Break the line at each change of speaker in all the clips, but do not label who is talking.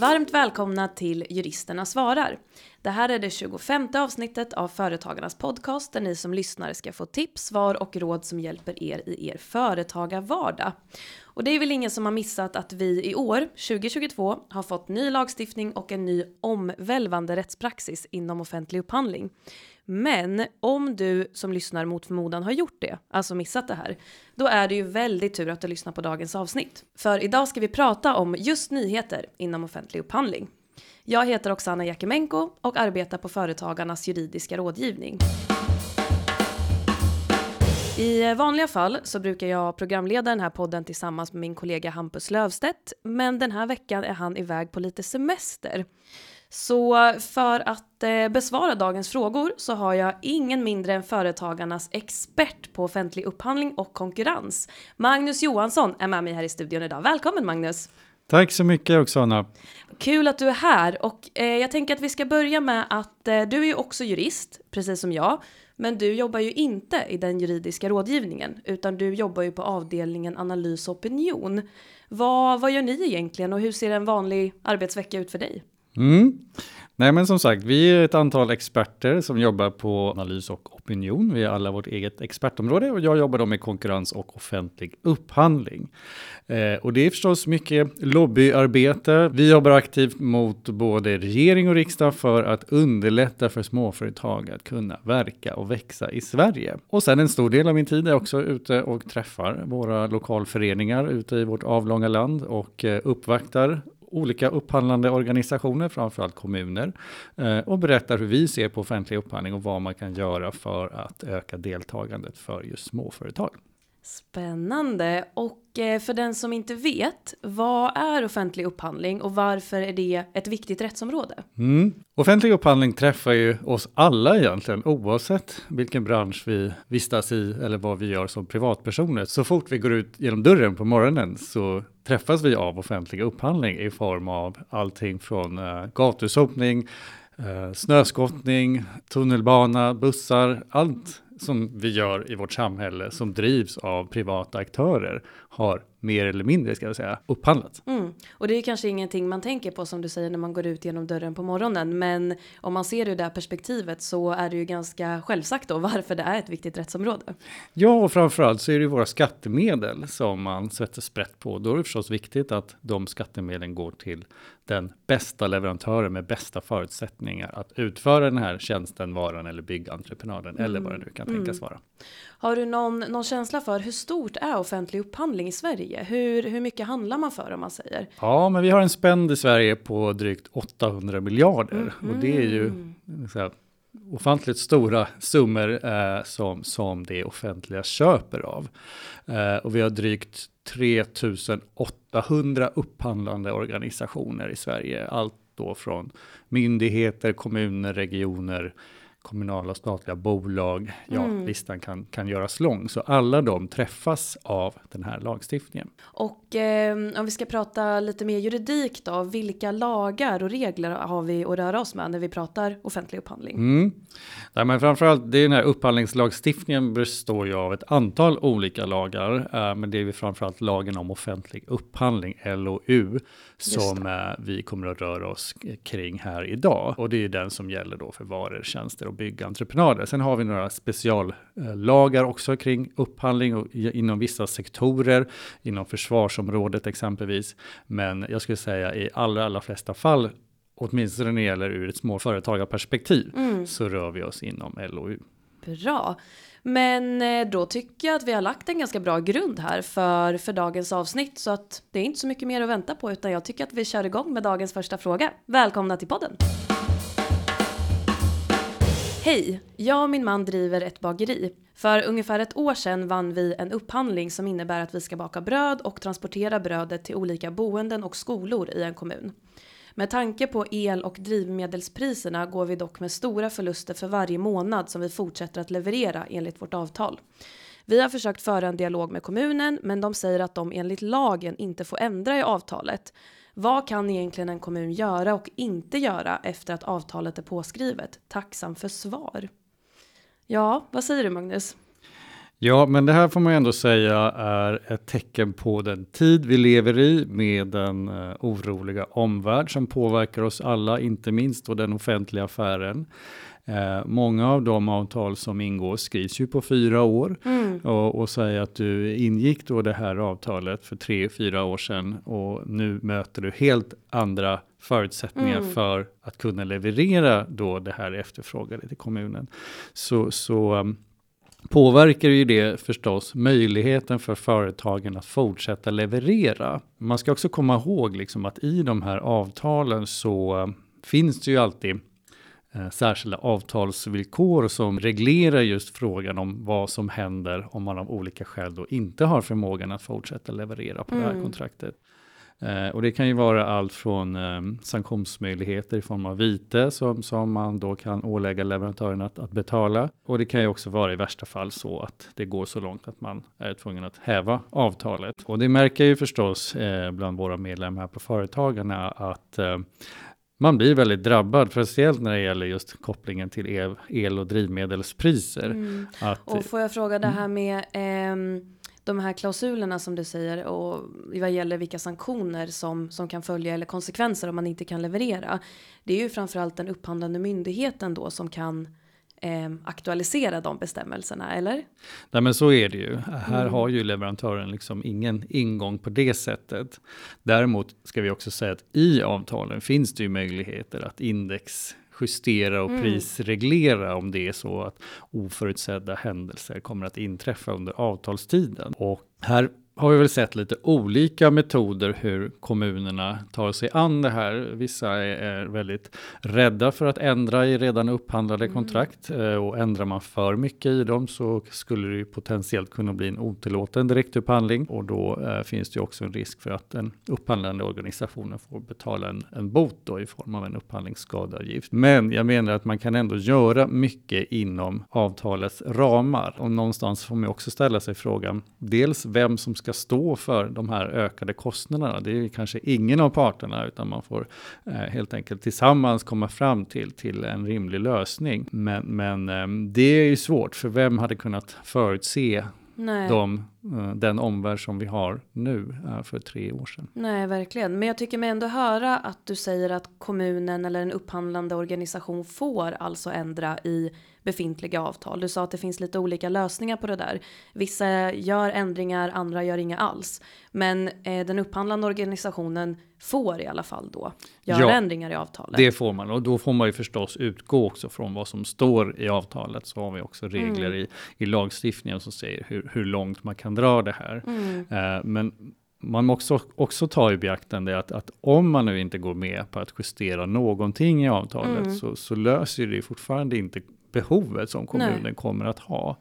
Varmt välkomna till Juristerna svarar. Det här är det 25 avsnittet av Företagarnas podcast där ni som lyssnare ska få tips, svar och råd som hjälper er i er företagarvardag. Och det är väl ingen som har missat att vi i år, 2022, har fått ny lagstiftning och en ny omvälvande rättspraxis inom offentlig upphandling. Men om du som lyssnar mot förmodan har gjort det, alltså missat det här, då är det ju väldigt tur att du lyssnar på dagens avsnitt. För idag ska vi prata om just nyheter inom offentlig upphandling. Jag heter Oksana Jakimenko och arbetar på Företagarnas juridiska rådgivning. I vanliga fall så brukar jag programleda den här podden tillsammans med min kollega Hampus Lövstedt, men den här veckan är han iväg på lite semester. Så för att eh, besvara dagens frågor så har jag ingen mindre än Företagarnas expert på offentlig upphandling och konkurrens. Magnus Johansson är med mig här i studion idag. Välkommen Magnus!
Tack så mycket Oksana!
Kul att du är här och eh, jag tänker att vi ska börja med att eh, du är ju också jurist, precis som jag. Men du jobbar ju inte i den juridiska rådgivningen utan du jobbar ju på avdelningen analys och opinion. Vad, vad gör ni egentligen och hur ser en vanlig arbetsvecka ut för dig?
Mm. Nej men som sagt, vi är ett antal experter som jobbar på analys och opinion. Vi har alla vårt eget expertområde och jag jobbar då med konkurrens och offentlig upphandling. Eh, och det är förstås mycket lobbyarbete. Vi jobbar aktivt mot både regering och riksdag för att underlätta för småföretag att kunna verka och växa i Sverige. Och sen en stor del av min tid är också ute och träffar våra lokalföreningar ute i vårt avlånga land och eh, uppvaktar olika upphandlande organisationer, framförallt kommuner, eh, och berättar hur vi ser på offentlig upphandling och vad man kan göra för att öka deltagandet för just småföretag.
Spännande. Och eh, för den som inte vet, vad är offentlig upphandling och varför är det ett viktigt rättsområde?
Mm. Offentlig upphandling träffar ju oss alla egentligen, oavsett vilken bransch vi vistas i eller vad vi gör som privatpersoner. Så fort vi går ut genom dörren på morgonen så träffas vi av offentlig upphandling i form av allting från eh, uh, gatusopning, uh, eh, snöskottning, tunnelbana, bussar, allt som vi gör i vårt samhälle som drivs av privata aktörer har mer eller mindre ska jag säga upphandlat.
Mm. Och det är kanske ingenting man tänker på som du säger när man går ut genom dörren på morgonen. Men om man ser det ur det här perspektivet så är det ju ganska självsagt då varför det är ett viktigt rättsområde.
Ja, och framförallt så är det ju våra skattemedel som man sätter sprätt på. Då är det förstås viktigt att de skattemedlen går till den bästa leverantören med bästa förutsättningar att utföra den här tjänsten, varan eller byggentreprenaden mm. eller vad det nu kan tänkas mm. vara.
Har du någon, någon känsla för hur stort är offentlig upphandling i Sverige? Hur, hur mycket handlar man för om man säger?
Ja, men vi har en spänd i Sverige på drygt 800 miljarder mm. och det är ju så här, ofantligt stora summor eh, som, som det offentliga köper av. Eh, och vi har drygt 3800 upphandlande organisationer i Sverige. Allt då från myndigheter, kommuner, regioner, kommunala och statliga bolag. Ja, mm. listan kan, kan göras lång. Så alla de träffas av den här lagstiftningen.
Och eh, om vi ska prata lite mer juridik då, vilka lagar och regler har vi att röra oss med när vi pratar offentlig upphandling?
Mm. Nej, men framförallt, det är den här upphandlingslagstiftningen består ju av ett antal olika lagar, eh, men det är ju framförallt lagen om offentlig upphandling, LOU, som eh, vi kommer att röra oss kring här idag. Och det är den som gäller då för varor, tjänster och byggentreprenader. Sen har vi några speciallagar också kring upphandling och inom vissa sektorer, inom försvarsområdet exempelvis. Men jag skulle säga i allra, allra flesta fall åtminstone när det gäller ur ett småföretagarperspektiv, mm. så rör vi oss inom LOU.
Bra. Men eh, då tycker jag att vi har lagt en ganska bra grund här för, för dagens avsnitt så att det är inte så mycket mer att vänta på utan jag tycker att vi kör igång med dagens första fråga. Välkomna till podden! Hej! Jag och min man driver ett bageri. För ungefär ett år sedan vann vi en upphandling som innebär att vi ska baka bröd och transportera brödet till olika boenden och skolor i en kommun. Med tanke på el och drivmedelspriserna går vi dock med stora förluster för varje månad som vi fortsätter att leverera enligt vårt avtal. Vi har försökt föra en dialog med kommunen men de säger att de enligt lagen inte får ändra i avtalet. Vad kan egentligen en kommun göra och inte göra efter att avtalet är påskrivet? Tacksam för svar. Ja, vad säger du Magnus?
Ja, men det här får man ju ändå säga är ett tecken på den tid vi lever i med den uh, oroliga omvärld som påverkar oss alla, inte minst då den offentliga affären. Eh, många av de avtal som ingår skrivs ju på fyra år mm. och, och säger att du ingick då det här avtalet för tre, fyra år sedan och nu möter du helt andra förutsättningar mm. för att kunna leverera då det här efterfrågade till kommunen. Så, så um, påverkar ju det förstås möjligheten för företagen att fortsätta leverera. Man ska också komma ihåg liksom att i de här avtalen så um, finns det ju alltid Eh, särskilda avtalsvillkor som reglerar just frågan om vad som händer om man av olika skäl då inte har förmågan att fortsätta leverera på mm. det här mm. kontraktet. Eh, och det kan ju vara allt från eh, sanktionsmöjligheter i form av vite som, som man då kan ålägga leverantören att, att, betala. Och det kan ju också vara i värsta fall så att det går så långt att man är tvungen att häva avtalet. Och det märker ju förstås eh, bland våra medlemmar på Företagarna att man blir väldigt drabbad, speciellt när det gäller just kopplingen till el, el och drivmedelspriser. Mm.
Att, och får jag fråga det här med eh, de här klausulerna som du säger och vad gäller vilka sanktioner som, som kan följa eller konsekvenser om man inte kan leverera. Det är ju framförallt den upphandlande myndigheten då som kan eh, aktualisera de bestämmelserna, eller?
Nej, men så är det ju. Här mm. har ju leverantören liksom ingen ingång på det sättet. Däremot ska vi också säga att i avtalen finns det ju möjligheter att index justera och mm. prisreglera om det är så att oförutsedda händelser kommer att inträffa under avtalstiden. Och här har vi väl sett lite olika metoder hur kommunerna tar sig an det här. Vissa är, väldigt rädda för att ändra i redan upphandlade mm. kontrakt eh, och ändrar man för mycket i dem så skulle det ju potentiellt kunna bli en otillåten direktupphandling och då eh, finns det ju också en risk för att den upphandlande organisationen får betala en, en bot då i form av en upphandlingsskadeavgift. Men jag menar att man kan ändå göra mycket inom avtalets ramar och någonstans får man också ställa sig frågan dels vem som ska ska stå för de här ökade kostnaderna. Det är kanske ingen av parterna utan man får eh, helt enkelt tillsammans komma fram till, till en rimlig lösning. Men, men eh, det är ju svårt för vem hade kunnat förutse de, uh, den omvärld som vi har nu uh, för tre år sedan.
Nej, verkligen. Men jag tycker mig ändå höra att du säger att kommunen eller en upphandlande organisation får alltså ändra i befintliga avtal. Du sa att det finns lite olika lösningar på det där. Vissa gör ändringar, andra gör inga alls. Men eh, den upphandlande organisationen får i alla fall då göra ja, ändringar i avtalet.
Det får man och då får man ju förstås utgå också från vad som står i avtalet. Så har vi också regler mm. i, i lagstiftningen som säger hur, hur långt man kan dra det här. Mm. Eh, men man måste också ta i beaktande att, att om man nu inte går med på att justera någonting i avtalet mm. så, så löser det fortfarande inte behovet som kommunen Nej. kommer att ha.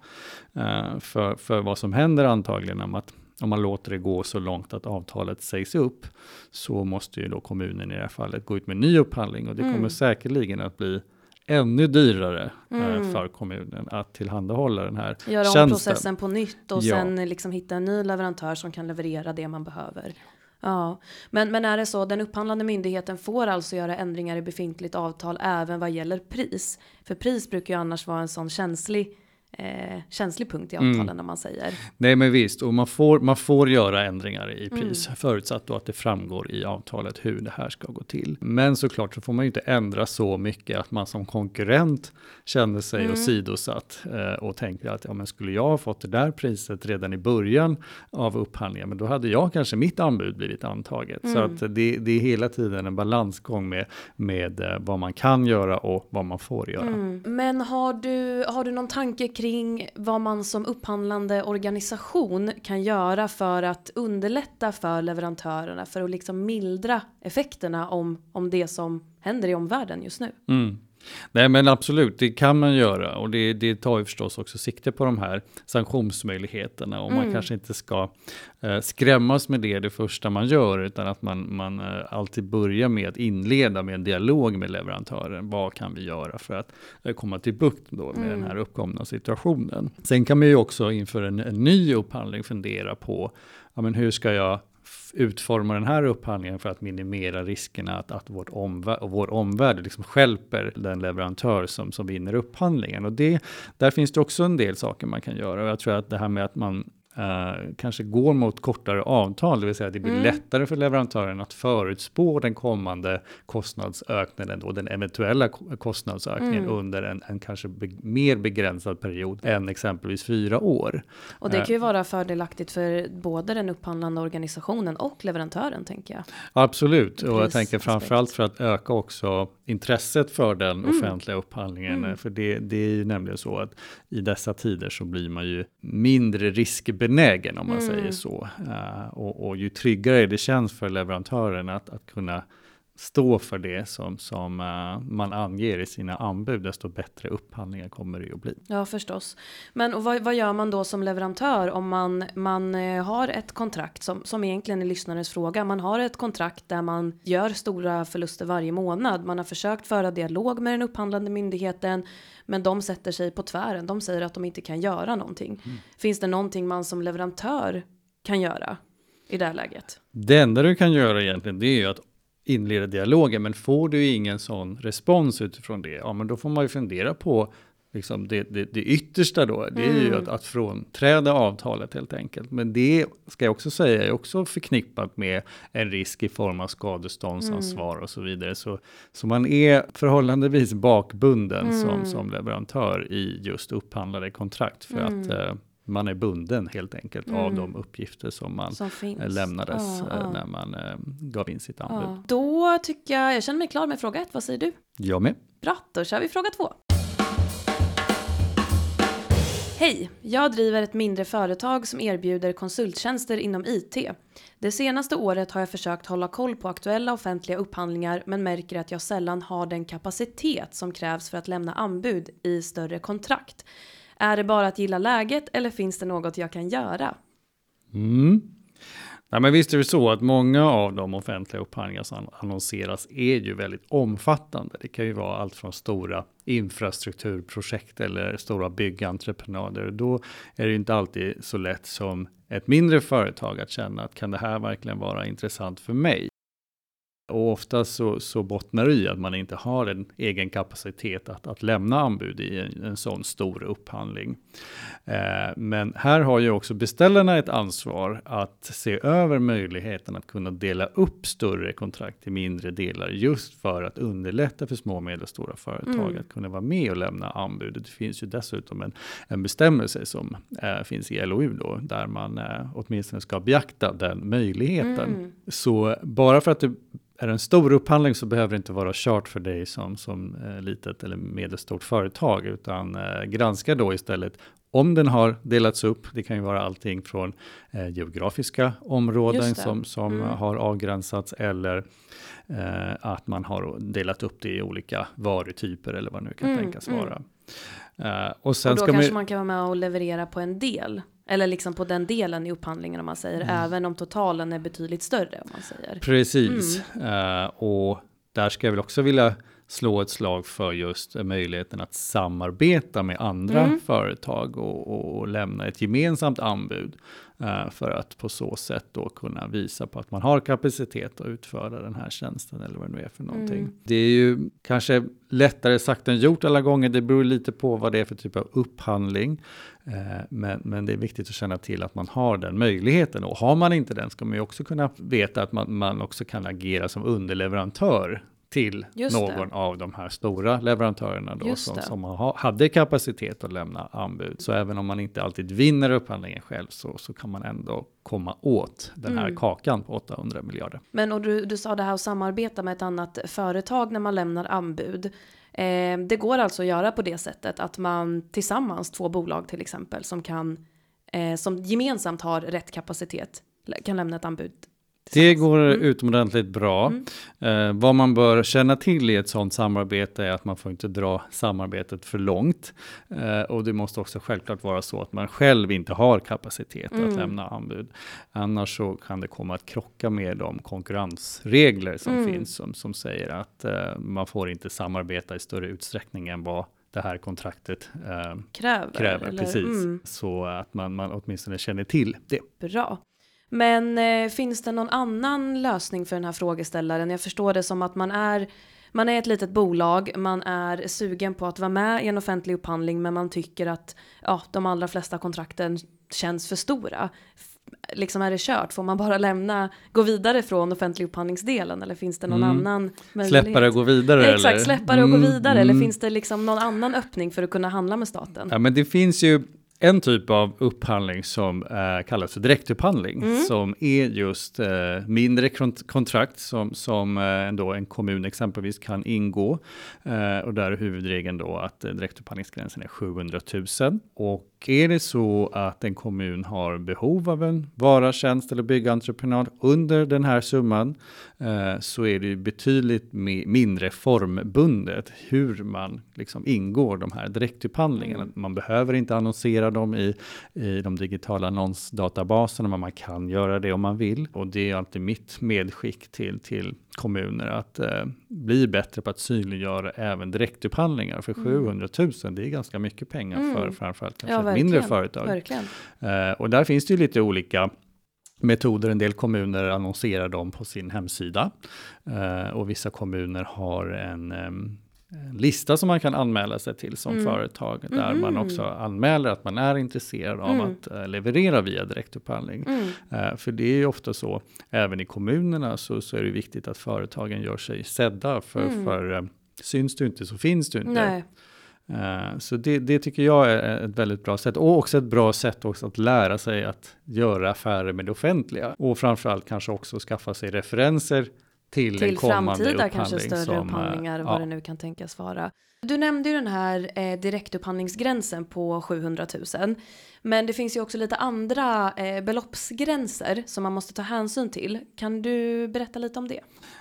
Uh, för, för vad som händer antagligen om, att, om man låter det gå så långt att avtalet sägs upp, så måste ju då kommunen i det här fallet gå ut med ny upphandling och det mm. kommer säkerligen att bli ännu dyrare eh, mm. för kommunen att tillhandahålla den här
Göra
tjänsten.
om processen på nytt och ja. sen liksom hitta en ny leverantör som kan leverera det man behöver. Ja, men, men är det så, den upphandlande myndigheten får alltså göra ändringar i befintligt avtal även vad gäller pris? För pris brukar ju annars vara en sån känslig eh, känslig punkt i avtalen mm. när man säger.
Nej men visst, och man får, man får göra ändringar i pris mm. förutsatt då att det framgår i avtalet hur det här ska gå till. Men såklart så får man ju inte ändra så mycket att man som konkurrent känner sig mm. åsidosatt eh, och tänker att ja, men skulle jag ha fått det där priset redan i början av upphandlingen, men då hade jag kanske mitt anbud blivit antaget. Mm. Så att det, det är hela tiden en balansgång med, med eh, vad man kan göra och vad man får göra. Mm.
Men har du, har du någon tanke kring kring vad man som upphandlande organisation kan göra för att underlätta för leverantörerna för att liksom mildra effekterna om, om det som händer i omvärlden just nu.
Mm. Nej men absolut, det kan man göra och det, det tar ju förstås också sikte på de här sanktionsmöjligheterna och mm. man kanske inte ska eh, skrämmas med det det första man gör utan att man, man eh, alltid börjar med att inleda med en dialog med leverantören. Vad kan vi göra för att eh, komma till bukt då med mm. den här uppkomna situationen? Sen kan man ju också inför en, en ny upphandling fundera på ja, men hur ska jag utforma den här upphandlingen för att minimera riskerna att, att vårt omvär vår omvärld liksom skälper den leverantör som, som vinner upphandlingen. Och det, där finns det också en del saker man kan göra. Och jag tror att det här med att man Uh, kanske går mot kortare avtal, det vill säga att det blir mm. lättare för leverantören att förutspå den kommande kostnadsökningen och den eventuella kostnadsökningen mm. under en, en kanske be mer begränsad period än exempelvis fyra år.
Och det kan ju uh, vara fördelaktigt för både den upphandlande organisationen och leverantören tänker jag.
Absolut, och jag tänker framförallt för att öka också intresset för den mm. offentliga upphandlingen. Mm. För det, det är ju nämligen så att i dessa tider så blir man ju mindre riskbenägen om man mm. säger så. Uh, och, och, ju tryggare det känns för leverantören att, att kunna stå för det som, som uh, man anger i sina anbud, desto bättre upphandlingar kommer det att bli.
Ja, förstås. Men och vad, vad gör man då som leverantör om man, man uh, har ett kontrakt som, som egentligen är lyssnarens fråga. Man har ett kontrakt där man gör stora förluster varje månad. Man har försökt föra dialog med den upphandlande myndigheten, men de sätter sig på tvären. De säger att de inte kan göra någonting. Mm. Finns det någonting man som leverantör kan göra i det här läget?
Det enda du kan göra egentligen, det är ju att inleda dialogen. Men får du ingen sån respons utifrån det, ja men då får man ju fundera på liksom det, det, det yttersta då, det är mm. ju att, att frånträda avtalet helt enkelt. Men det ska jag också säga är också förknippat med en risk i form av skadeståndsansvar mm. och så vidare. Så, så man är förhållandevis bakbunden mm. som, som leverantör i just upphandlade kontrakt för att mm. eh, man är bunden helt enkelt mm. av de uppgifter som man som lämnades ah, ah. när man eh, gav in sitt anbud. Ah.
Då tycker jag, jag känner mig klar med fråga ett, vad säger du?
Jag med.
Bra, då kör vi fråga två. Hej! Jag driver ett mindre företag som erbjuder konsulttjänster inom IT. Det senaste året har jag försökt hålla koll på aktuella offentliga upphandlingar men märker att jag sällan har den kapacitet som krävs för att lämna anbud i större kontrakt. Är det bara att gilla läget eller finns det något jag kan göra?
Mm. Nej, men visst är det så att många av de offentliga upphandlingar som annonseras är ju väldigt omfattande. Det kan ju vara allt från stora infrastrukturprojekt eller stora byggentreprenader. Då är det inte alltid så lätt som ett mindre företag att känna att kan det här verkligen vara intressant för mig? Och ofta så, så bottnar det i att man inte har en egen kapacitet att, att lämna anbud i en, en sån stor upphandling. Eh, men här har ju också beställarna ett ansvar att se över möjligheten att kunna dela upp större kontrakt i mindre delar just för att underlätta för små och medelstora företag mm. att kunna vara med och lämna anbud. Det finns ju dessutom en, en bestämmelse som eh, finns i LOU då, där man eh, åtminstone ska beakta den möjligheten. Mm. Så bara för att det är det en stor upphandling så behöver det inte vara kört för dig som, som eh, litet eller medelstort företag, utan eh, granska då istället om den har delats upp. Det kan ju vara allting från eh, geografiska områden som, som mm. har avgränsats eller eh, att man har delat upp det i olika varutyper eller vad det nu kan mm, tänkas mm. vara.
Uh, och, sen och då kanske man... man kan vara med och leverera på en del. Eller liksom på den delen i upphandlingen om man säger. Mm. Även om totalen är betydligt större om man säger.
Precis. Mm. Uh, och där ska jag väl också vilja slå ett slag för just möjligheten att samarbeta med andra mm. företag och, och, lämna ett gemensamt anbud uh, för att på så sätt då kunna visa på att man har kapacitet att utföra den här tjänsten eller vad det nu är för någonting. Mm. Det är ju kanske lättare sagt än gjort alla gånger. Det beror lite på vad det är för typ av upphandling. Uh, men, men det är viktigt att känna till att man har den möjligheten och har man inte den ska man ju också kunna veta att man, man också kan agera som underleverantör till Just någon det. av de här stora leverantörerna då som, som hade kapacitet att lämna anbud. Så även om man inte alltid vinner upphandlingen själv så, så kan man ändå komma åt den här mm. kakan på 800 miljarder.
Men och du, du sa det här att samarbeta med ett annat företag när man lämnar anbud. Eh, det går alltså att göra på det sättet att man tillsammans, två bolag till exempel, som kan eh, som gemensamt har rätt kapacitet kan lämna ett anbud
det går mm. utomordentligt bra. Mm. Eh, vad man bör känna till i ett sådant samarbete är att man får inte dra samarbetet för långt. Eh, och det måste också självklart vara så att man själv inte har kapacitet mm. att lämna anbud. Annars så kan det komma att krocka med de konkurrensregler som mm. finns som, som säger att eh, man får inte samarbeta i större utsträckning än vad det här kontraktet eh,
kräver.
kräver precis. Mm. Så att man, man åtminstone känner till det.
Bra. Men eh, finns det någon annan lösning för den här frågeställaren? Jag förstår det som att man är man är ett litet bolag, man är sugen på att vara med i en offentlig upphandling men man tycker att ja, de allra flesta kontrakten känns för stora. Liksom är det kört? Får man bara lämna, gå vidare från offentlig upphandlingsdelen eller finns det någon
Mm.
annan möjlighet?
Släppa det och gå vidare?
Exakt,
eller?
släppa det och gå
Mm,
vidare eller
mm.
finns det liksom någon annan öppning för att kunna handla med staten?
Ja, men det finns ju en typ av upphandling som eh, kallas för direktupphandling
Mm.
som är just eh, mindre kont- kontrakt som, som eh, då en kommun exempelvis kan ingå. Eh, och där är huvudregeln då att eh, direktupphandlingsgränsen är 700 000. Och är det så att en kommun har behov av en vara, tjänst eller byggentreprenad under den här summan eh, så är det ju betydligt mi- mindre formbundet hur man liksom ingår de här direktupphandlingarna. Man behöver inte annonsera dem i, i de digitala annonsdatabaserna, men man kan göra det om man vill. Och det är alltid mitt medskick till, till kommuner att eh, bli bättre på att synliggöra även direktupphandlingar. För 700 000, det är ganska mycket pengar för
Mm.
framförallt
Ja,
kanske ett
verkligen.
mindre företag. Eh, och där finns det ju lite olika metoder. En del kommuner annonserar dem på sin hemsida eh, och vissa kommuner har en, en lista som man kan anmäla sig till som
Mm.
företag där man
Mhm.
också anmäler att man är intresserad av
Mm.
att eh, leverera via direktupphandling.
Mm.
Eh, för det är ju ofta så, även i kommunerna så, så är det viktigt att företagen gör sig sedda. För,
Mm.
för eh, syns du inte så finns du inte.
Nej.
Eh, Så det, det tycker jag är ett väldigt bra sätt och också ett bra sätt också att lära sig att göra affärer med det offentliga och framförallt kanske också skaffa sig referenser till,
till
en kommande
framtida kanske större
som, eh,
upphandlingar,
ja.
vad det nu kan tänkas vara. Du nämnde ju den här eh, direktupphandlingsgränsen på 700 000. Men det finns ju också lite andra eh, beloppsgränser som man måste ta hänsyn till. Kan du berätta lite om det?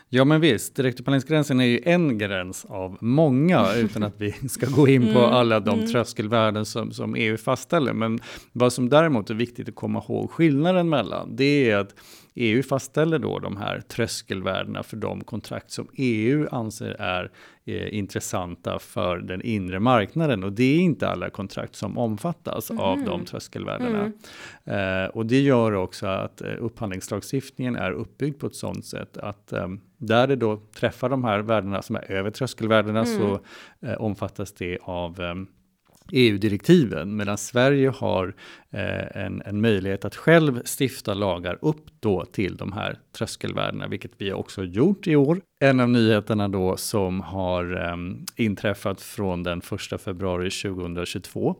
Ja men visst, direktupphandlingsgränsen är ju en gräns av många utan att vi ska gå in på
Mm,
alla de
mm.
tröskelvärden som, som EU fastställer. Men vad som däremot är viktigt att komma ihåg skillnaden mellan det är att EU fastställer då de här tröskelvärdena för de kontrakt som EU anser är eh, intressanta för den inre marknaden och det är inte alla kontrakt som omfattas av
Mhm.
de tröskelvärdena.
Mm.
Eh, och det gör också att eh, upphandlingslagstiftningen är uppbyggd på ett sådant sätt att eh, där det då träffar de här värdena som är över tröskelvärdena
Mm.
så eh, omfattas det av eh, EU-direktiven medan Sverige har eh, en, en möjlighet att själv stifta lagar upp då till de här tröskelvärdena, vilket vi också gjort i år. En av nyheterna då som har eh, inträffat från den 1 februari 2022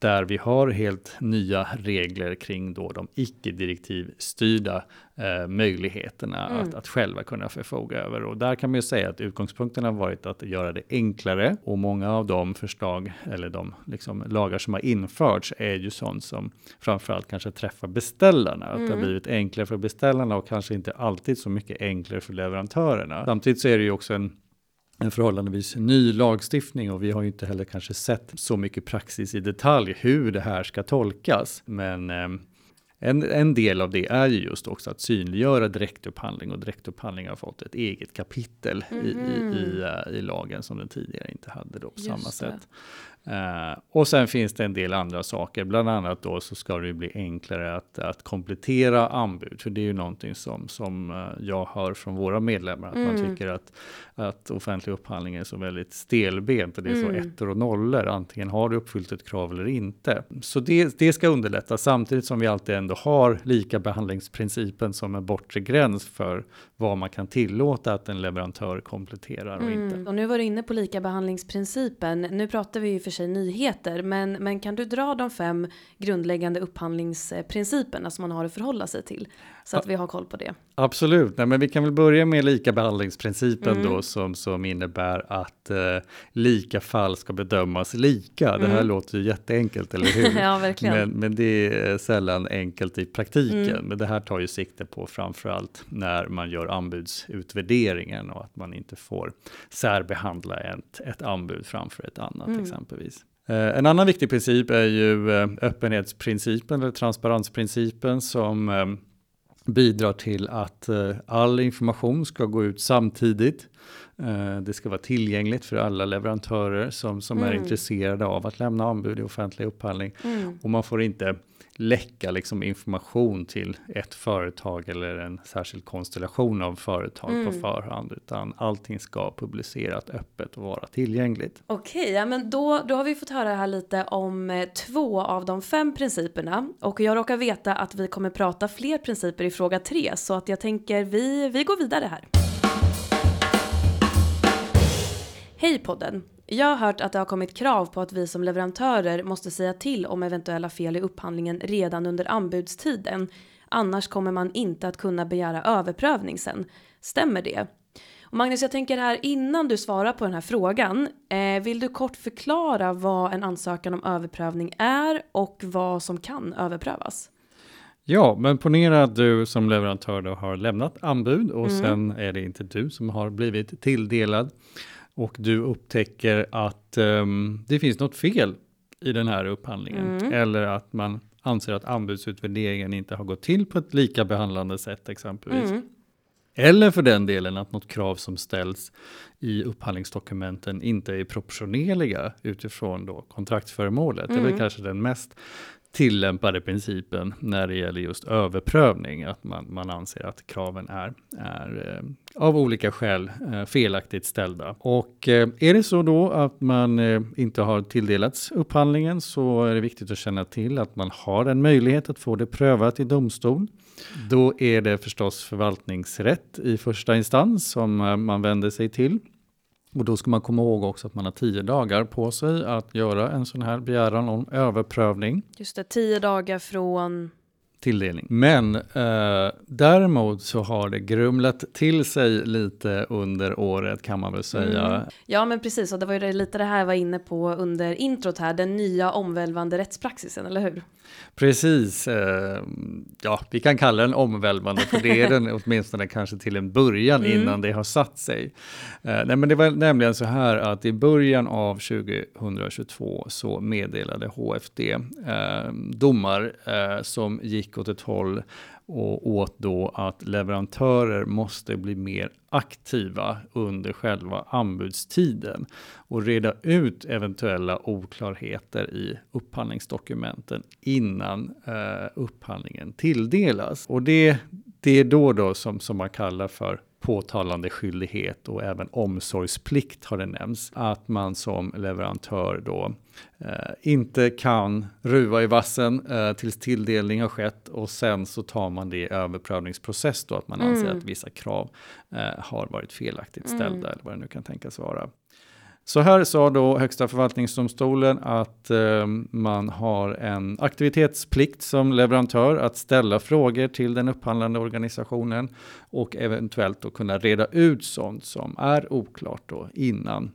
där vi har helt nya regler kring då de icke-direktivstyrda eh, möjligheterna
Mm.
att, att själva kunna förfoga över. Och där kan man ju säga att utgångspunkten har varit att göra det enklare och många av de förslag eller de liksom, lagar som har införts är ju sånt som framförallt kanske träffar beställarna. Att det har
Mm.
blivit enklare för beställarna och kanske inte alltid så mycket enklare för leverantörerna. Samtidigt så är det ju också en en förhållandevis ny lagstiftning och vi har ju inte heller kanske sett så mycket praxis i detalj hur det här ska tolkas. Men eh, en, en del av det är ju just också att synliggöra direktupphandling och direktupphandling har fått ett eget kapitel i, i, i, eh, i lagen som den tidigare inte hade då på
Just
samma
det.
sätt. Eh, och sen finns det en del andra saker, bland annat då så ska det bli enklare att, att komplettera anbud, för det är ju någonting som, som eh, jag hör från våra medlemmar, att man
Mm.
tycker att, att offentlig upphandling är så väldigt stelbent och det är så
Mm.
ettor och nollor, antingen har du uppfyllt ett krav eller inte. Så det, det ska underlätta, samtidigt som vi alltid ändå har lika behandlingsprincipen som en bortre gräns för vad man kan tillåta att en leverantör kompletterar och inte.
Mm. Och nu var du inne på lika behandlingsprincipen. Nu pratar vi ju för sig nyheter, men, men kan du dra de fem grundläggande upphandlingsprinciperna som man har att förhålla sig till? Så att vi har koll på det.
Absolut, Nej, men vi kan väl börja med lika behandlingsprincipen
Mm.
då som, som innebär att eh, lika fall ska bedömas lika. Det här
Mm.
låter ju jätteenkelt, eller hur?
ja, verkligen.
Men, men det är sällan enkelt i praktiken.
Mm.
Men det här tar ju sikte på framförallt när man gör anbudsutvärderingen och att man inte får särbehandla ett, ett anbud framför ett annat
Mm.
exempelvis. Eh, En annan viktig princip är ju eh, öppenhetsprincipen eller transparensprincipen som eh, bidrar till att all information ska gå ut samtidigt. Det ska vara tillgängligt för alla leverantörer som, som är
Mm.
intresserade av att lämna anbud i offentlig upphandling.
Mm.
Och man får inte läcka liksom information till ett företag eller en särskild konstellation av företag mm. på förhand, utan allting ska publicerat öppet och vara tillgängligt.
Okej, ja, men då, då har vi fått höra här lite om eh, två av de fem principerna och jag råkar veta att vi kommer prata fler principer i fråga tre så att jag tänker vi, vi går vidare här. Hej podden! Jag har hört att det har kommit krav på att vi som leverantörer måste säga till om eventuella fel i upphandlingen redan under anbudstiden. Annars kommer man inte att kunna begära överprövning sen. Stämmer det? Och Magnus, jag tänker här innan du svarar på den här frågan. Eh, vill du kort förklara vad en ansökan om överprövning är och vad som kan överprövas?
Ja, men ponera att du som leverantör då har lämnat anbud och mm. sen är det inte du som har blivit tilldelad och du upptäcker att um, det finns något fel i den här upphandlingen mm. eller att man anser att anbudsutvärderingen inte har gått till på ett lika behandlande sätt exempelvis. Mm. Eller för den delen att något krav som ställs i upphandlingsdokumenten inte är proportionerliga utifrån då kontraktsföremålet. Mm. Det är väl mm. kanske den mest tillämpade principen när det gäller just överprövning, att man, man anser att kraven är, är eh, av olika skäl eh, felaktigt ställda. Och eh, är det så då att man eh, inte har tilldelats upphandlingen så är det viktigt att känna till att man har en möjlighet att få det prövat i domstol. Då är det förstås förvaltningsrätt i första instans som eh, man vänder sig till. Och då ska man komma ihåg också att man har tio dagar på sig att göra en sån här begäran om överprövning.
Just det, tio dagar från
tilldelning. Men eh, däremot så har det grumlat till sig lite under året kan man väl säga. Mm.
Ja men precis och det var ju lite det här jag var inne på under introt här, den nya omvälvande rättspraxisen, eller hur?
Precis, eh, ja vi kan kalla den omvälvande för det är den åtminstone kanske till en början mm. innan det har satt sig. Eh, nej men det var nämligen så här att i början av 2022 så meddelade HFD eh, domar eh, som gick åt ett håll och åt då att leverantörer måste bli mer aktiva under själva anbudstiden och reda ut eventuella oklarheter i upphandlingsdokumenten innan eh, upphandlingen tilldelas. Och det, det är då, då som, som man kallar för påtalande skyldighet och även omsorgsplikt har det nämnts. Att man som leverantör då eh, inte kan ruva i vassen eh, tills tilldelning har skett och sen så tar man det i överprövningsprocess då att man mm. anser att vissa krav eh, har varit felaktigt ställda mm. eller vad det nu kan tänkas vara. Så här sa då Högsta förvaltningsdomstolen att eh, man har en aktivitetsplikt som leverantör att ställa frågor till den upphandlande organisationen och eventuellt då kunna reda ut sånt som är oklart då innan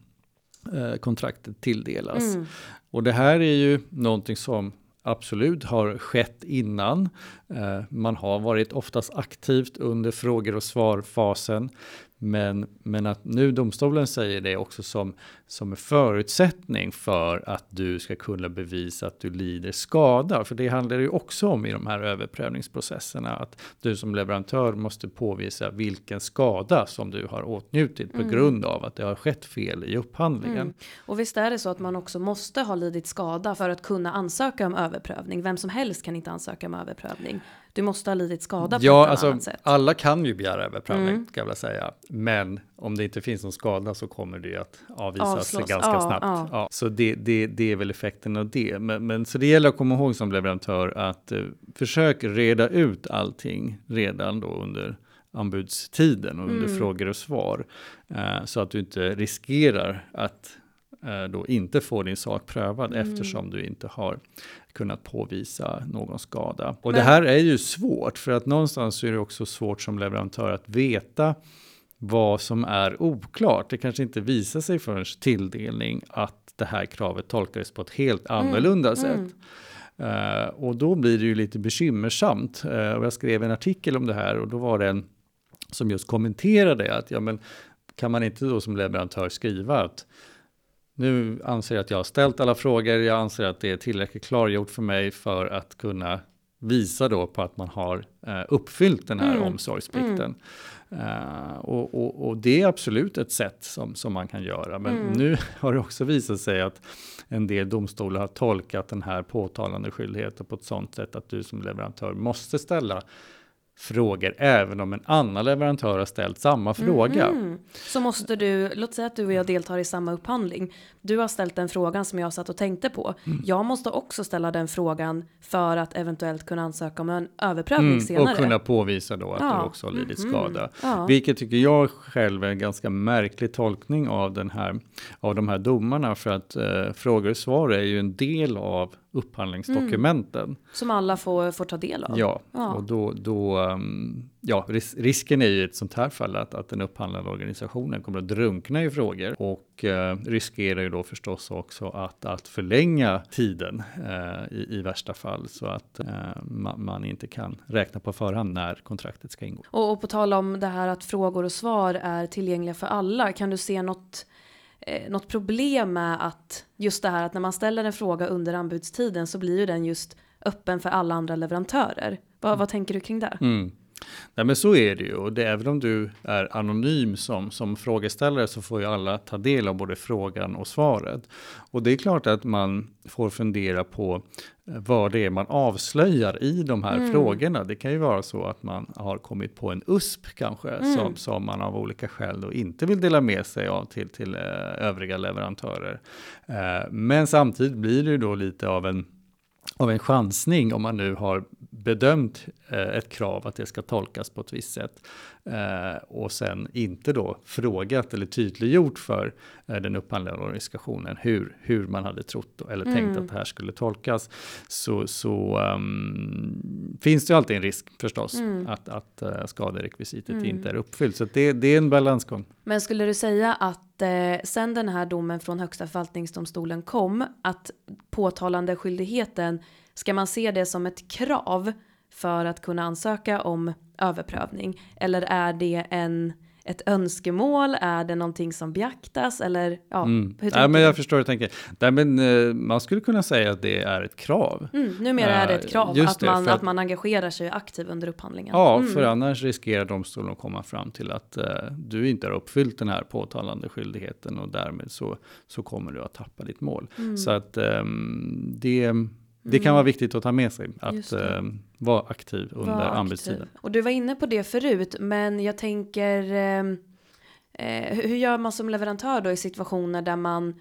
eh, kontraktet tilldelas. Mm. Och det här är ju någonting som absolut har skett innan. Eh, man har varit oftast aktivt under frågor och svarfasen. Men, men att nu domstolen säger det också som, som en förutsättning för att du ska kunna bevisa att du lider skada. För det handlar ju också om i de här överprövningsprocesserna att du som leverantör måste påvisa vilken skada som du har åtnjutit på mm. grund av att det har skett fel i upphandlingen. Mm.
Och visst är det så att man också måste ha lidit skada för att kunna ansöka om överprövning. Vem som helst kan inte ansöka om överprövning. Du måste ha lidit skada på
ja,
ett
alltså,
annat sätt.
Alla kan ju begära överprövning, mm. ska jag vilja säga. Men om det inte finns någon skada så kommer det ju att avvisas Avslås. ganska ja, snabbt. Ja. Ja, så det, det, det är väl effekten av det. Men, men, så det gäller att komma ihåg som leverantör att uh, försök reda ut allting redan då under anbudstiden och under mm. frågor och svar. Uh, så att du inte riskerar att då inte få din sak prövad mm. eftersom du inte har kunnat påvisa någon skada. Och Men... det här är ju svårt för att någonstans är det också svårt som leverantör att veta vad som är oklart. Det kanske inte visar sig förrän tilldelning att det här kravet tolkades på ett helt mm, annorlunda mm. sätt. Uh, och då blir det ju lite bekymmersamt. Uh, och jag skrev en artikel om det här och då var det en som just kommenterade att ja, men kan man inte då som leverantör skriva att nu anser jag att jag har ställt alla frågor. Jag anser att det är tillräckligt klargjort för mig för att kunna visar då på att man har eh, uppfyllt den här
Mm.
omsorgsplikten. Eh, och, och, och det är absolut ett sätt som, som man kan göra. Men
Mm.
nu har det också visat sig att en del domstolar har tolkat den här påtalande skyldigheten på ett sådant sätt att du som leverantör måste ställa frågor även om en annan leverantör har ställt samma fråga.
Mhm. Så måste du, låt säga att du och jag deltar i samma upphandling. Du har ställt den frågan som jag satt och tänkte på.
Mm.
Jag måste också ställa den frågan för att eventuellt kunna ansöka om en överprövning
Mm,
senare.
och kunna påvisa då att
Ja.
du också har lidit
Mhm.
skada.
Ja.
Vilket tycker jag själv är en ganska märklig tolkning av, den här, av de här domarna. För att eh, frågor och svar är ju en del av upphandlingsdokumenten.
Som alla får, får ta del av.
Ja,
Ja.
och då, då um, ja, ris risken är ju i ett sånt här fall att, att den upphandlande organisationen kommer att drunkna i frågor och eh, riskerar ju då förstås också att, att förlänga tiden eh, i, i värsta fall så att eh, man, man inte kan räkna på förhand när kontraktet ska ingå.
Och, och på tal om det här att frågor och svar är tillgängliga för alla. Kan du se något, eh, något problem med att just det här att när man ställer en fråga under anbudstiden så blir ju den just öppen för alla andra leverantörer. Vad, vad tänker du kring det?
Mm. Nej men så är det ju och det, även om du är anonym som, som frågeställare så får ju alla ta del av både frågan och svaret. Och det är klart att man får fundera på eh, vad det är man avslöjar i de här
Mm.
frågorna. Det kan ju vara så att man har kommit på en USP kanske
Mm.
som, som man av olika skäl då inte vill dela med sig av till, till eh, övriga leverantörer. Eh, men samtidigt blir det ju då lite av en av en chansning om man nu har bedömt eh, ett krav att det ska tolkas på ett visst sätt eh, och sen inte då frågat eller tydliggjort för eh, den upphandlande organisationen hur, hur man hade trott eller tänkt
Mm.
att det här skulle tolkas så, så ehm, finns det ju alltid en risk förstås
Mm.
att, att skaderekvisitet
Mm.
inte är uppfyllt. Så det, det är en balansgång.
Men skulle du säga att eh, sen den här domen från Högsta förvaltningsdomstolen kom att påtalande skyldigheten ska man se det som ett krav för att kunna ansöka om överprövning? Eller är det en, ett önskemål? Är det någonting som beaktas? Eller ja,
Mm.
hur
Nej, men
du?
jag förstår hur du tänker. Nej, men, eh, man skulle kunna säga att det är ett krav.
Mm, numera är det ett
Eh,
krav
just
att
det,
man, att
att-
man engagerar sig aktivt under upphandlingen.
Ja,
Mm.
för annars riskerar domstolen att komma fram till att eh, du inte har uppfyllt den här påtalande skyldigheten och därmed så, så kommer du att tappa ditt mål.
Mm.
Så att ehm, det, det kan vara viktigt att ta med sig, att ehm, vara aktiv under
Var
anbudstiden.
Och du var inne på det förut, men jag tänker ehm, eh, hur gör man som leverantör då i situationer där man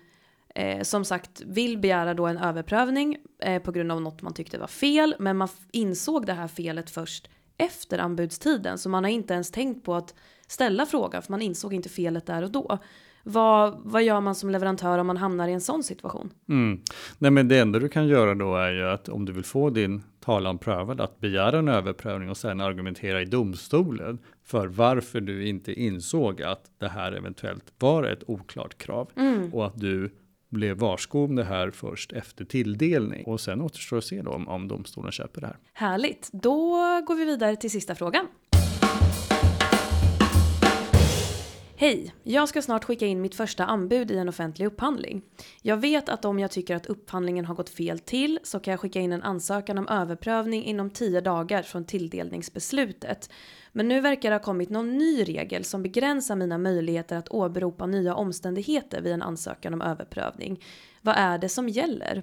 eh, som sagt vill begära då en överprövning eh, på grund av något man tyckte var fel, men man insåg det här felet först efter anbudstiden, så man har inte ens tänkt på att ställa frågan, för man insåg inte felet där och då. Vad, vad gör man som leverantör om man hamnar i en sån situation?
Mm. Nej, men det enda du kan göra då är ju att om du vill få din talan prövad, att begära en överprövning och sen argumentera i domstolen för varför du inte insåg att det här eventuellt var ett oklart krav
Mm.
och att du blev varsko om det här först efter tilldelning. Och sen återstår att se då om, om domstolen köper det här.
Härligt, då går vi vidare till sista frågan. Hej! Jag ska snart skicka in mitt första anbud i en offentlig upphandling. Jag vet att om jag tycker att upphandlingen har gått fel till så kan jag skicka in en ansökan om överprövning inom 10 dagar från tilldelningsbeslutet. Men nu verkar det ha kommit någon ny regel som begränsar mina möjligheter att åberopa nya omständigheter vid en ansökan om överprövning. Vad är det som gäller?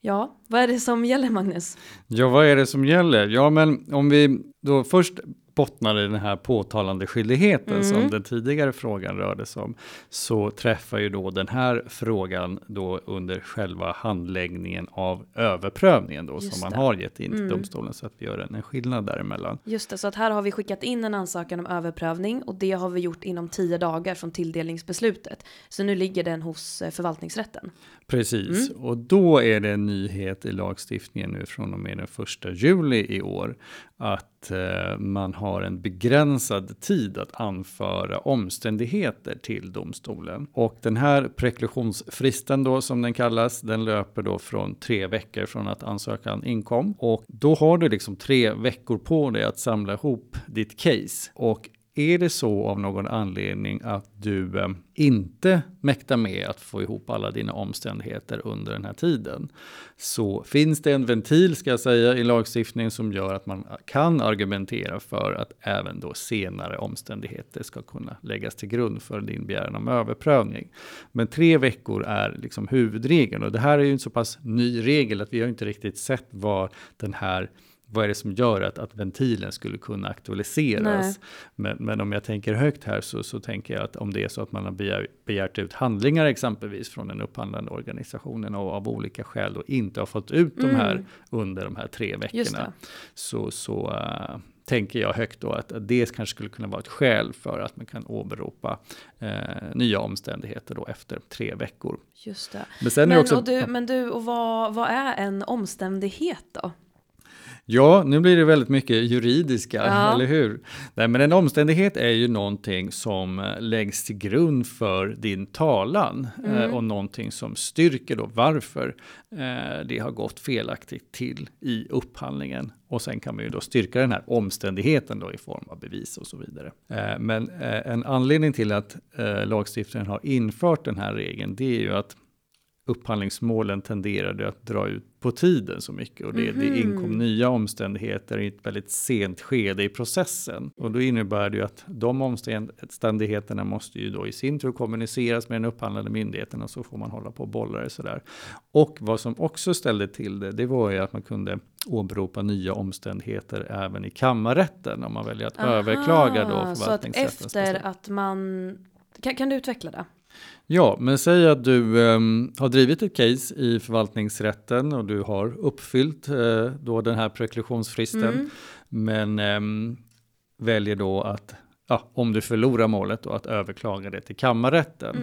Ja, vad är det som gäller Magnus?
Ja, vad är det som gäller? Ja, men om vi då först bottnar i den här påtalande skyldigheten
Mm.
som den tidigare frågan rörde sig om, så träffar ju då den här frågan då under själva handläggningen av överprövningen då
Just
som man
det.
har gett in till
Mm.
domstolen så att vi gör en, en skillnad däremellan.
Just det, så att här har vi skickat in en ansökan om överprövning och det har vi gjort inom 10 dagar från tilldelningsbeslutet. Så nu ligger den hos eh, förvaltningsrätten.
Precis, och då är det en nyhet i lagstiftningen nu från och med den första juli i år att eh, man har en begränsad tid att anföra omständigheter till domstolen. Och den här preklusionsfristen då som den kallas, den löper då från tre veckor från att ansökan inkom. Och då har du liksom tre veckor på dig att samla ihop ditt case. Och är det så av någon anledning att du eh, inte mäktar med att få ihop alla dina omständigheter under den här tiden så finns det en ventil ska jag säga i lagstiftningen som gör att man kan argumentera för att även då senare omständigheter ska kunna läggas till grund för din begäran om överprövning. Men tre veckor är liksom huvudregeln och det här är ju en så pass ny regel att vi har inte riktigt sett var den här vad är det som gör att, att ventilen skulle kunna aktualiseras? Men, men, om jag tänker högt här så, så tänker jag att om det är så att man har begär, begärt ut handlingar exempelvis från den upphandlande organisationen och av olika skäl och inte har fått ut mm. de här mm. under de här tre veckorna. Så, så uh, tänker jag högt då att det kanske skulle kunna vara ett skäl för att man kan åberopa eh, nya omständigheter då efter tre veckor.
Just det. Men, sen men, också, och du, men du, och vad, vad är en omständighet då?
Ja, nu blir det väldigt mycket juridiska, ja. eller hur? Nej, men en omständighet är ju någonting som eh, läggs till grund för din talan eh, mm. och någonting som styrker då varför eh, det har gått felaktigt till i upphandlingen. Och sen kan man ju då styrka den här omständigheten då i form av bevis och så vidare. Men en anledning till att lagstiftaren har infört den här regeln, det är ju att upphandlingsmålen tenderade att dra ut på tiden så mycket och det, mm -hmm. det mhm. inkom nya omständigheter i ett väldigt sent skede i processen. Och då innebär det ju att de omständigheterna måste ju då i sin tur kommuniceras med den upphandlande myndigheten och så får man hålla på och bolla det sådär. Och vad som också ställde till det, det var ju att man kunde åberopa nya omständigheter även i kammarrätten om man väljer att Aha, överklaga då
Så att efter att man, kan, kan du utveckla det?
Ja, men säg att du um, har drivit ett case i förvaltningsrätten och du har uppfyllt uh, då den här preklusionsfristen. Mm. Men um, väljer då att, ja, om du förlorar målet, då, att överklaga det till kammarrätten.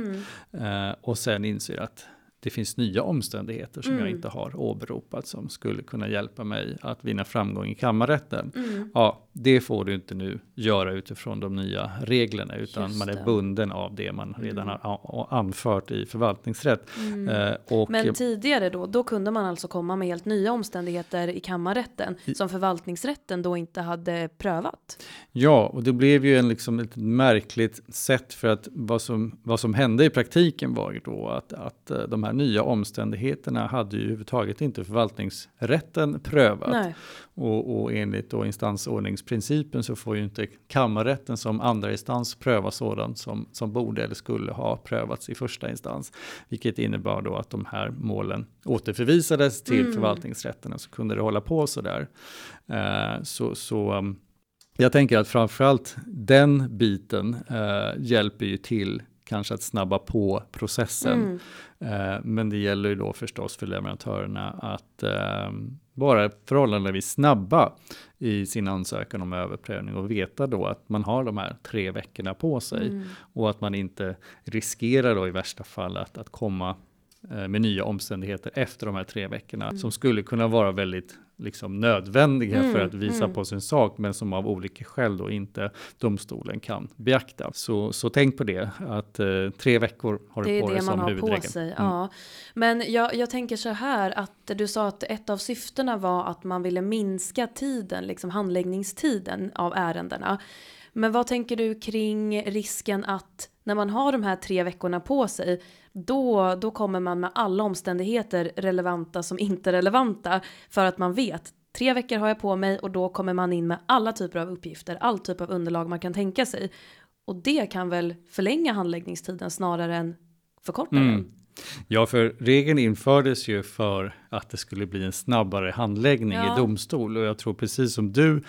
Mm. Uh, och sen inser att det finns nya omständigheter som mm. jag inte har åberopat som skulle kunna hjälpa mig att vinna framgång i kammarrätten. Mm. Ja, det får du inte nu göra utifrån de nya reglerna utan man är bunden av det man redan mm. har anfört i förvaltningsrätt.
Mm. Eh, Men tidigare då, då kunde man alltså komma med helt nya omständigheter i kammarrätten i, som förvaltningsrätten då inte hade prövat.
Ja, och det blev ju en liksom ett märkligt sätt för att vad som, vad som hände i praktiken var ju då att, att eh, de här nya omständigheterna hade ju överhuvudtaget inte förvaltningsrätten prövat. Och, och enligt då instansordningsprincipen så får ju inte kammarrätten som andra instans pröva sådant som, som borde eller skulle ha prövats i första instans. Vilket innebar då att de här målen återförvisades till mm. förvaltningsrätten och så kunde det hålla på sådär. Uh, så, så um, jag tänker att framförallt den biten uh, hjälper ju till kanske att snabba på processen. Mm. Eh, men det gäller ju då förstås för leverantörerna att eh, vara förhållandevis snabba i sin ansökan om överprövning och veta då att man har de här tre veckorna på sig mm. och att man inte riskerar då i värsta fall att, att komma Eh, med nya omständigheter efter de här tre veckorna mm. som skulle kunna vara väldigt liksom nödvändiga mm, för att visa mm. på sin sak men som av olika skäl då inte domstolen kan beakta. Så, så tänk på det att eh, tre veckor har du på dig som huvudregel. Det är det man har på sig.
Mm. Ja. Men jag, jag tänker så här att du sa att ett av syftena var att man ville minska tiden, liksom handläggningstiden av ärendena. Men vad tänker du kring risken att när man har de här tre veckorna på sig, då, då kommer man med alla omständigheter relevanta som inte relevanta för att man vet tre veckor har jag på mig och då kommer man in med alla typer av uppgifter, all typ av underlag man kan tänka sig. Och det kan väl förlänga handläggningstiden snarare än förkorta den. Mm.
Ja, för regeln infördes ju för att det skulle bli en snabbare handläggning ja. i domstol och jag tror precis som du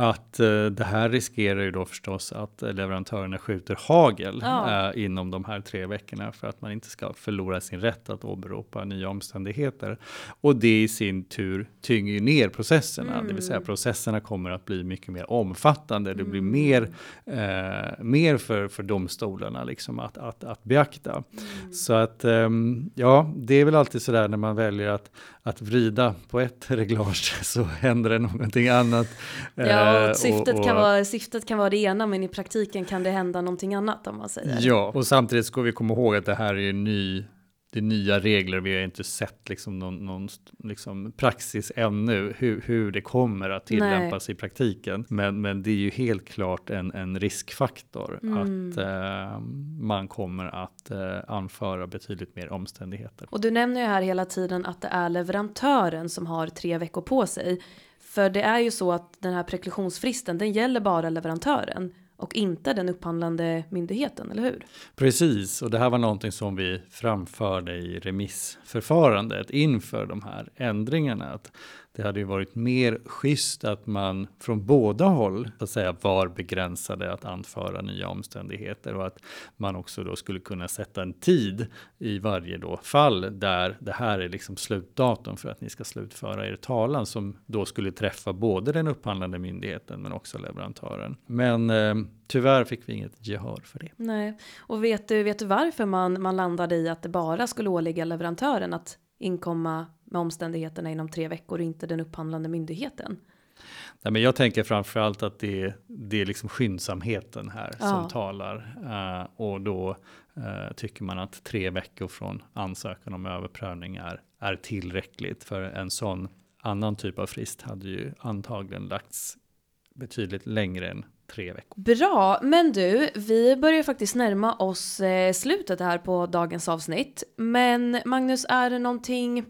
att eh, det här riskerar ju då förstås att leverantörerna skjuter hagel ja. eh, inom de här tre veckorna för att man inte ska förlora sin rätt att åberopa nya omständigheter. Och det i sin tur tynger ner processerna, mm. det vill säga mm. processerna kommer att bli mycket mer omfattande. Det blir mm. mer, eh, mer för, för domstolarna liksom att, att, att beakta. Mm. Så att ehm, ja, det är väl alltid sådär när man väljer att att vrida på ett reglage så händer det någonting annat.
Ja, eh, syftet, och, och, kan vara, syftet kan vara det ena men i praktiken kan det hända någonting annat om man säger.
Ja, och samtidigt ska vi komma ihåg att det här är en ny det är nya regler, vi har inte sett liksom någon, någon liksom praxis ännu, hur, hur det kommer att tillämpas Nej. i praktiken. Men, men det är ju helt klart en, en riskfaktor mm. att eh, man kommer att eh, anföra betydligt mer omständigheter.
Och du nämner ju här hela tiden att det är leverantören som har tre veckor på sig. För det är ju så att den här preklusionsfristen, den gäller bara leverantören och inte den upphandlande myndigheten, eller hur?
Precis, och det här var någonting som vi framförde i remissförfarandet inför de här ändringarna. Att det hade ju varit mer schysst att man från båda håll så att säga, var begränsade att anföra nya omständigheter och att man också då skulle kunna sätta en tid i varje då fall där det här är liksom slutdatum för att ni ska slutföra er talan som då skulle träffa både den upphandlande myndigheten men också leverantören. Men eh, tyvärr fick vi inget gehör för det.
Nej, och vet du, vet du varför man, man landade i att det bara skulle åligga leverantören att inkomma med omständigheterna inom tre veckor och inte den upphandlande myndigheten.
Nej, men jag tänker framförallt att det är, det är liksom skyndsamheten här ja. som talar uh, och då uh, tycker man att tre veckor från ansökan om överprövning är, är tillräckligt för en sån annan typ av frist hade ju antagligen lagts betydligt längre än tre veckor.
Bra, men du, vi börjar faktiskt närma oss eh, slutet här på dagens avsnitt. Men Magnus, är det någonting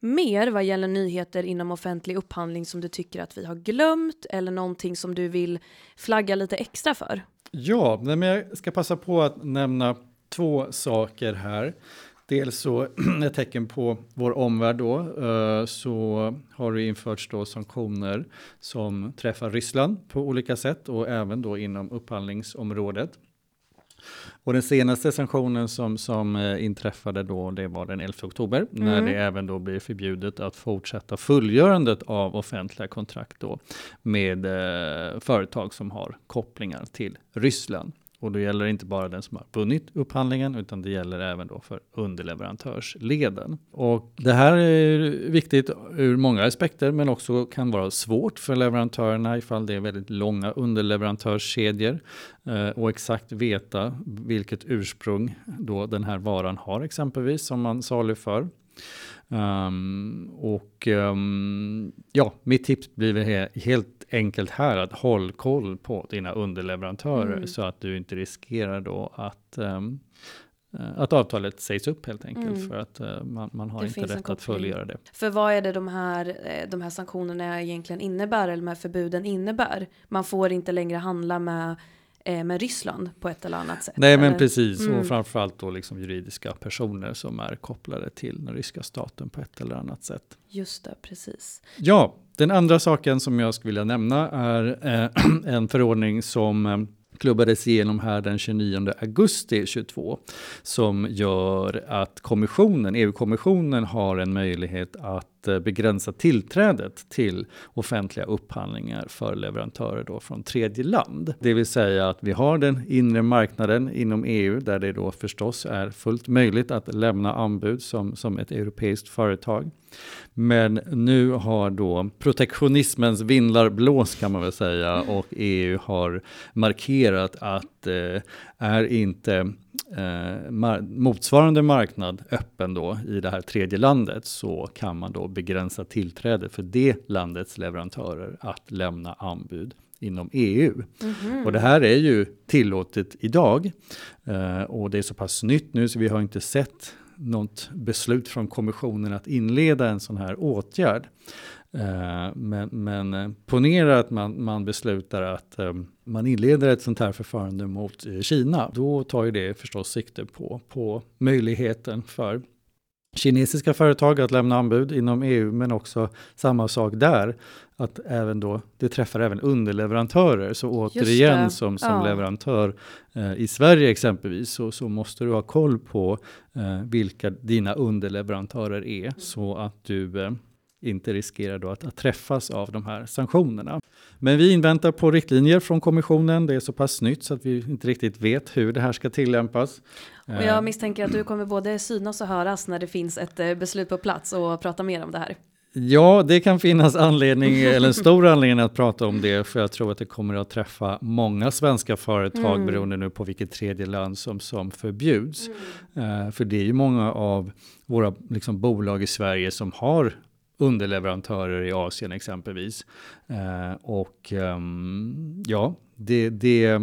mer vad gäller nyheter inom offentlig upphandling som du tycker att vi har glömt eller någonting som du vill flagga lite extra för?
Ja, men jag ska passa på att nämna två saker här. Dels så ett tecken på vår omvärld då, eh, så har det införts då sanktioner som träffar Ryssland på olika sätt och även då inom upphandlingsområdet. Och den senaste sanktionen som, som eh, inträffade då, det var den 11 oktober, mm. när det även då blir förbjudet att fortsätta fullgörandet av offentliga kontrakt då med eh, företag som har kopplingar till Ryssland. Och då gäller det inte bara den som har vunnit upphandlingen utan det gäller även då för underleverantörsleden. Och det här är viktigt ur många aspekter men också kan vara svårt för leverantörerna ifall det är väldigt långa underleverantörskedjor eh, och exakt veta vilket ursprung då den här varan har exempelvis som man saluför. Um, och um, ja, mitt tips blir helt enkelt här att håll koll på dina underleverantörer mm. så att du inte riskerar då att um, att avtalet sägs upp helt enkelt mm. för att uh, man, man, har det inte rätt att fullgöra det.
För vad är det de här, eh, de här sanktionerna egentligen innebär eller de här förbuden innebär? Man får inte längre handla med Eh, med Ryssland på ett eller annat sätt.
Nej
eller?
men precis mm. och framförallt då liksom juridiska personer som är kopplade till den ryska staten på ett eller annat sätt.
Just det, precis.
Ja, den andra saken som jag skulle vilja nämna är eh, en förordning som eh, klubbades igenom här den 29 augusti 22 som gör att kommissionen, EU-kommissionen har en möjlighet att Eh, begränsa tillträdet till offentliga upphandlingar för leverantörer då från tredje land. Det vill säga att vi har den inre marknaden inom EU där det då förstås är fullt möjligt att lämna anbud som, som ett europeiskt företag. Men nu har då protektionismens vindlar blåst kan man väl säga och EU har markerat att eh, är inte eh, mar motsvarande marknad öppen då i det här tredje landet så kan man då begränsa tillträde för det landets leverantörer att lämna anbud inom EU. Mm -hmm. Och det här är ju tillåtet idag. Eh, och det är så pass nytt nu så vi har inte sett något beslut från kommissionen att inleda en sån här åtgärd. Eh, men, men eh, ponera att man, man beslutar att eh, man inleder ett sånt här förfarande mot Kina. Då tar ju det förstås sikte på, på möjligheten för kinesiska företag att lämna anbud inom EU, men också samma sak där, att även då, det träffar även underleverantörer. Så återigen som, som ja. leverantör eh, i Sverige exempelvis, så, så måste du ha koll på eh, vilka dina underleverantörer är, så att du eh, inte riskerar då att, att, träffas av de här sanktionerna. Men vi inväntar på riktlinjer från kommissionen. Det är så pass nytt så att vi inte riktigt vet hur det här ska tillämpas.
Och jag eh. misstänker att du kommer både synas och höras när det finns ett eh, beslut på plats och prata mer om det här.
Ja, det kan finnas anledning, eller en stor anledning att prata om det, för jag tror att det kommer att träffa många svenska företag mm. beroende nu på vilket tredje land som, som förbjuds. Mm. Uh, för det är ju många av våra liksom, bolag i Sverige som har underleverantörer i Asien exempelvis. Uh, och um, ja, det, det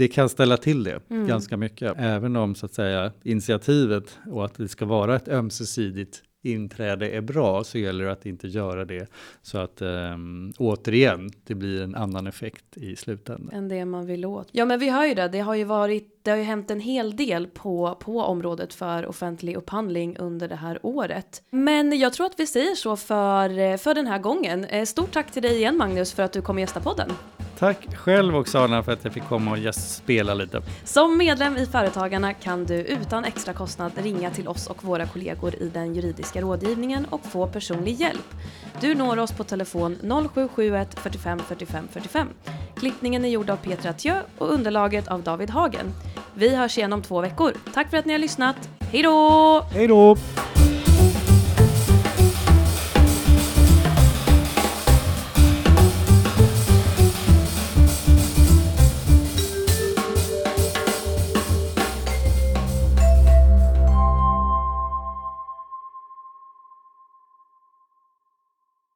det kan ställa till det mm. ganska mycket. Även om så att säga initiativet och att det ska vara ett ömsesidigt inträde är bra så gäller det att inte göra det så att um, återigen det blir en annan effekt i slutändan.
Än det man vill åt. Ja men vi hör ju det, det har ju varit, det har ju hänt en hel del på, på området för offentlig upphandling under det här året. Men jag tror att vi säger så för, för den här gången. Eh, stort tack till dig igen Magnus för att du kom och gästa podden.
Tack själv Oksana för att jag fick komma och just spela lite.
Som medlem i Företagarna kan du utan extra kostnad ringa till oss och våra kollegor i den juridiska rådgivningen och få personlig hjälp. Du når oss på telefon 0771 45 45 45. Klippningen är gjord av Petra Thieu och underlaget av David Hagen. Vi hörs igen om två veckor. Tack för att ni har lyssnat. Hej då!
Hej då!